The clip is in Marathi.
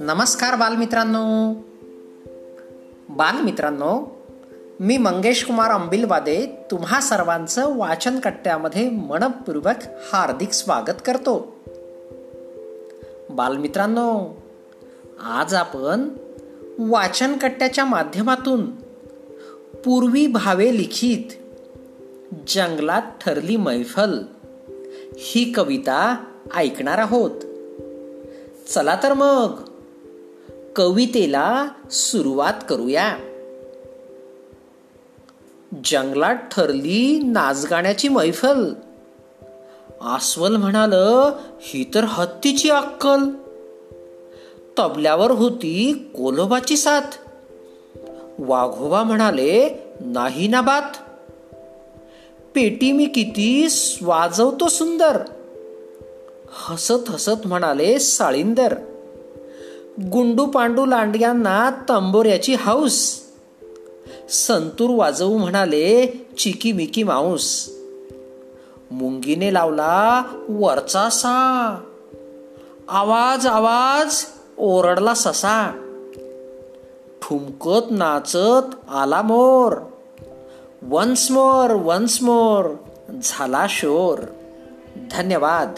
नमस्कार बालमित्रांनो. बालमित्रांनो मी मंगेश कुमार अंबिलवादे तुम्हा सर्वांचं वाचन कट्ट्यामध्ये मनपूर्वक हार्दिक स्वागत करतो. बालमित्रांनो आज आपण वाचन कट्ट्याच्या माध्यमातून पूर्वी भावे लिखित जंगलात ठरली मैफल ही कविता ऐकणार आहोत. चला तर मग कवितेला सुरुवात करूया. जंगलात ठरली नाचगाण्याची मैफल. आस्वल म्हणाल ही तर हत्तीची अक्कल. तबल्यावर होती कोलोबाची साथ. वाघोबा म्हणाले नाही ना बात. पेटी मी किती वाजवतो सुंदर. हसत हसत म्हणाले साळिंदर गुंडू पांडू लांडग्यांना तंबोऱ्याची हाऊस. संतूर वाजवू म्हणाले चिकी मिकी माऊस. मुंगीने लावला वरचा सा. आवाज आवाज ओरडला ससा. ठुमकत नाचत आला मोर. वन्स मोर वन्स मोर झाला शोर धन्यवाद